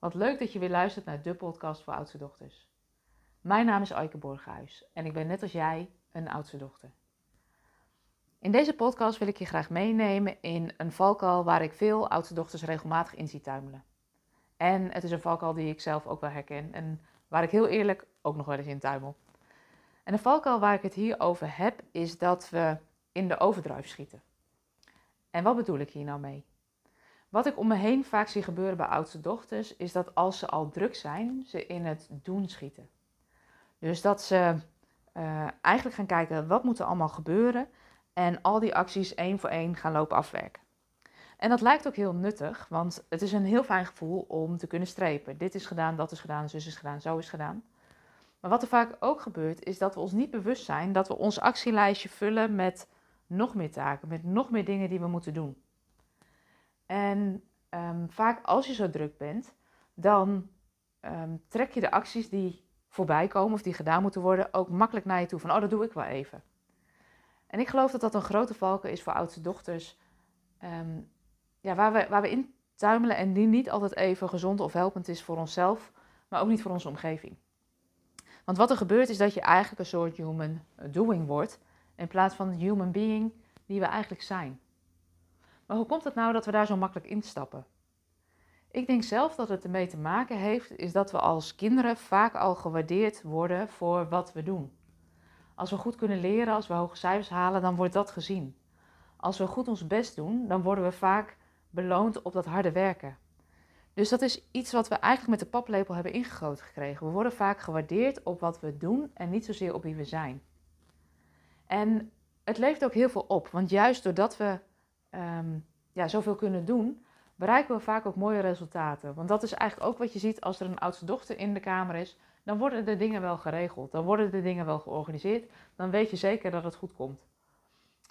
Wat leuk dat je weer luistert naar de podcast voor oudste dochters. Mijn naam is Aike Borghuis en ik ben net als jij een oudste dochter. In deze podcast wil ik je graag meenemen in een valkuil waar ik veel oudste dochters regelmatig in zie tuimelen. En het is een valkuil die ik zelf ook wel herken en waar ik heel eerlijk ook nog wel eens in tuimel. En de valkuil waar ik het hier over heb is dat we in de overdrive schieten. En wat bedoel ik hier nou mee? Wat ik om me heen vaak zie gebeuren bij oudste dochters, is dat als ze al druk zijn, ze in het doen schieten. Dus dat ze uh, eigenlijk gaan kijken wat moet er allemaal gebeuren en al die acties één voor één gaan lopen afwerken. En dat lijkt ook heel nuttig, want het is een heel fijn gevoel om te kunnen strepen. Dit is gedaan, dat is gedaan, zus is gedaan, zo is gedaan. Maar wat er vaak ook gebeurt, is dat we ons niet bewust zijn dat we ons actielijstje vullen met nog meer taken, met nog meer dingen die we moeten doen. En um, vaak als je zo druk bent, dan um, trek je de acties die voorbij komen of die gedaan moeten worden ook makkelijk naar je toe. Van, oh, dat doe ik wel even. En ik geloof dat dat een grote valken is voor oudste dochters. Um, ja, waar, we, waar we in tuimelen en die niet altijd even gezond of helpend is voor onszelf, maar ook niet voor onze omgeving. Want wat er gebeurt is dat je eigenlijk een soort human doing wordt, in plaats van human being die we eigenlijk zijn. Maar hoe komt het nou dat we daar zo makkelijk instappen? Ik denk zelf dat het ermee te maken heeft, is dat we als kinderen vaak al gewaardeerd worden voor wat we doen. Als we goed kunnen leren, als we hoge cijfers halen, dan wordt dat gezien. Als we goed ons best doen, dan worden we vaak beloond op dat harde werken. Dus dat is iets wat we eigenlijk met de paplepel hebben ingegoten gekregen. We worden vaak gewaardeerd op wat we doen en niet zozeer op wie we zijn. En het levert ook heel veel op, want juist doordat we um, ja, zoveel kunnen doen, bereiken we vaak ook mooie resultaten. Want dat is eigenlijk ook wat je ziet als er een oudste dochter in de kamer is. Dan worden de dingen wel geregeld, dan worden de dingen wel georganiseerd. Dan weet je zeker dat het goed komt.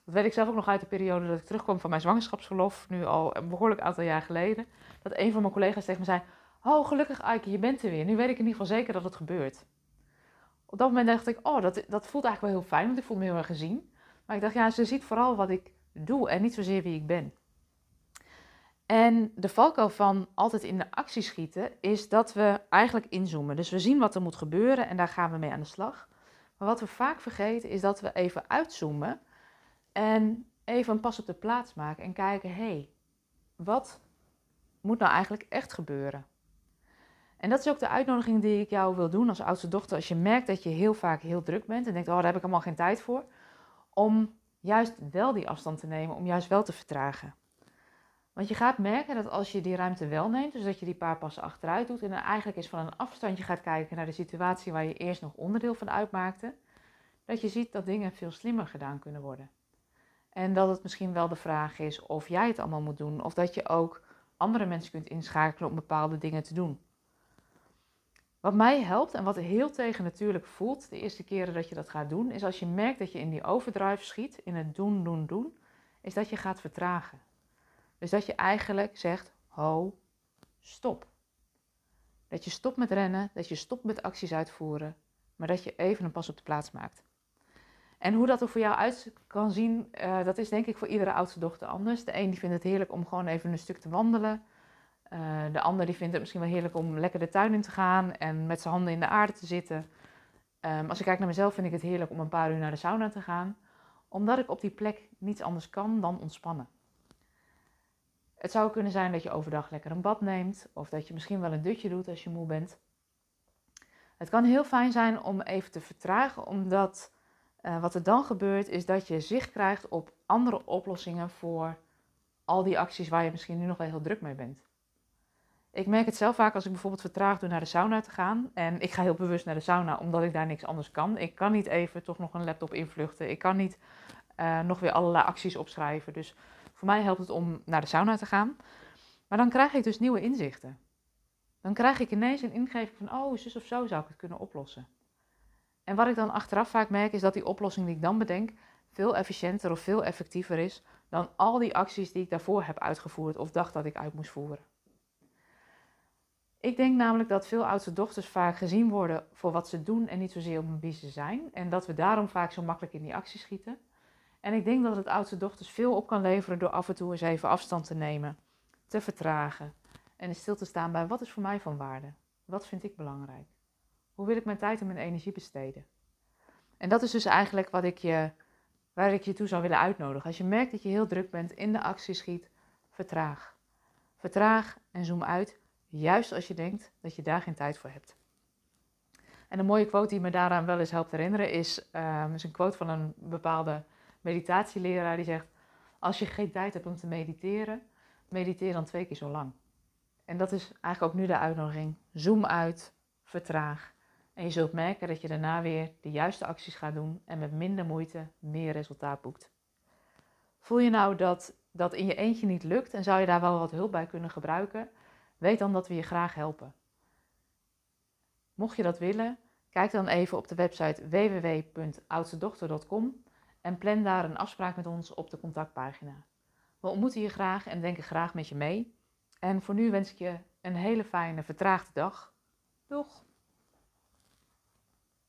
Dat weet ik zelf ook nog uit de periode dat ik terugkwam van mijn zwangerschapsverlof, nu al een behoorlijk aantal jaar geleden. Dat een van mijn collega's tegen me zei: Oh, gelukkig Aike, je bent er weer. Nu weet ik in ieder geval zeker dat het gebeurt. Op dat moment dacht ik: Oh, dat, dat voelt eigenlijk wel heel fijn, want ik voel me heel erg gezien. Maar ik dacht: Ja, ze ziet vooral wat ik doe en niet zozeer wie ik ben. En de valkuil van altijd in de actie schieten is dat we eigenlijk inzoomen. Dus we zien wat er moet gebeuren en daar gaan we mee aan de slag. Maar wat we vaak vergeten is dat we even uitzoomen en even een pas op de plaats maken en kijken: hé, hey, wat moet nou eigenlijk echt gebeuren? En dat is ook de uitnodiging die ik jou wil doen als oudste dochter. Als je merkt dat je heel vaak heel druk bent en denkt: oh, daar heb ik allemaal geen tijd voor. Om juist wel die afstand te nemen, om juist wel te vertragen. Want je gaat merken dat als je die ruimte wel neemt, dus dat je die paar passen achteruit doet en dan eigenlijk eens van een afstandje gaat kijken naar de situatie waar je eerst nog onderdeel van uitmaakte, dat je ziet dat dingen veel slimmer gedaan kunnen worden. En dat het misschien wel de vraag is of jij het allemaal moet doen, of dat je ook andere mensen kunt inschakelen om bepaalde dingen te doen. Wat mij helpt en wat heel tegen natuurlijk voelt de eerste keren dat je dat gaat doen, is als je merkt dat je in die overdrive schiet, in het doen, doen, doen, is dat je gaat vertragen. Dus dat je eigenlijk zegt, ho, stop. Dat je stopt met rennen, dat je stopt met acties uitvoeren, maar dat je even een pas op de plaats maakt. En hoe dat er voor jou uit kan zien, uh, dat is denk ik voor iedere oudste dochter anders. De een die vindt het heerlijk om gewoon even een stuk te wandelen. Uh, de ander die vindt het misschien wel heerlijk om lekker de tuin in te gaan en met zijn handen in de aarde te zitten. Um, als ik kijk naar mezelf vind ik het heerlijk om een paar uur naar de sauna te gaan. Omdat ik op die plek niets anders kan dan ontspannen. Het zou kunnen zijn dat je overdag lekker een bad neemt of dat je misschien wel een dutje doet als je moe bent. Het kan heel fijn zijn om even te vertragen, omdat uh, wat er dan gebeurt is dat je zicht krijgt op andere oplossingen voor al die acties waar je misschien nu nog wel heel druk mee bent. Ik merk het zelf vaak als ik bijvoorbeeld vertraagd doe naar de sauna te gaan. En ik ga heel bewust naar de sauna omdat ik daar niks anders kan. Ik kan niet even toch nog een laptop invluchten. Ik kan niet uh, nog weer allerlei acties opschrijven. Dus voor mij helpt het om naar de sauna te gaan. Maar dan krijg ik dus nieuwe inzichten. Dan krijg ik ineens een ingeving van, oh, zus of zo zou ik het kunnen oplossen. En wat ik dan achteraf vaak merk, is dat die oplossing die ik dan bedenk, veel efficiënter of veel effectiever is dan al die acties die ik daarvoor heb uitgevoerd of dacht dat ik uit moest voeren. Ik denk namelijk dat veel oudste dochters vaak gezien worden voor wat ze doen en niet zozeer om wie ze zijn. En dat we daarom vaak zo makkelijk in die actie schieten. En ik denk dat het oudste dochters veel op kan leveren door af en toe eens even afstand te nemen, te vertragen En stil te staan bij wat is voor mij van waarde? Wat vind ik belangrijk? Hoe wil ik mijn tijd en mijn energie besteden? En dat is dus eigenlijk wat ik je, waar ik je toe zou willen uitnodigen. Als je merkt dat je heel druk bent, in de actie schiet, vertraag. Vertraag en zoom uit, juist als je denkt dat je daar geen tijd voor hebt. En een mooie quote die me daaraan wel eens helpt herinneren is, um, is een quote van een bepaalde meditatieleraar die zegt: Als je geen tijd hebt om te mediteren, mediteer dan twee keer zo lang. En dat is eigenlijk ook nu de uitnodiging. Zoom uit, vertraag. En je zult merken dat je daarna weer de juiste acties gaat doen en met minder moeite meer resultaat boekt. Voel je nou dat dat in je eentje niet lukt en zou je daar wel wat hulp bij kunnen gebruiken? Weet dan dat we je graag helpen. Mocht je dat willen, kijk dan even op de website www.oudstedochter.com en plan daar een afspraak met ons op de contactpagina. We ontmoeten je graag en denken graag met je mee. En voor nu wens ik je een hele fijne vertraagde dag. Doeg!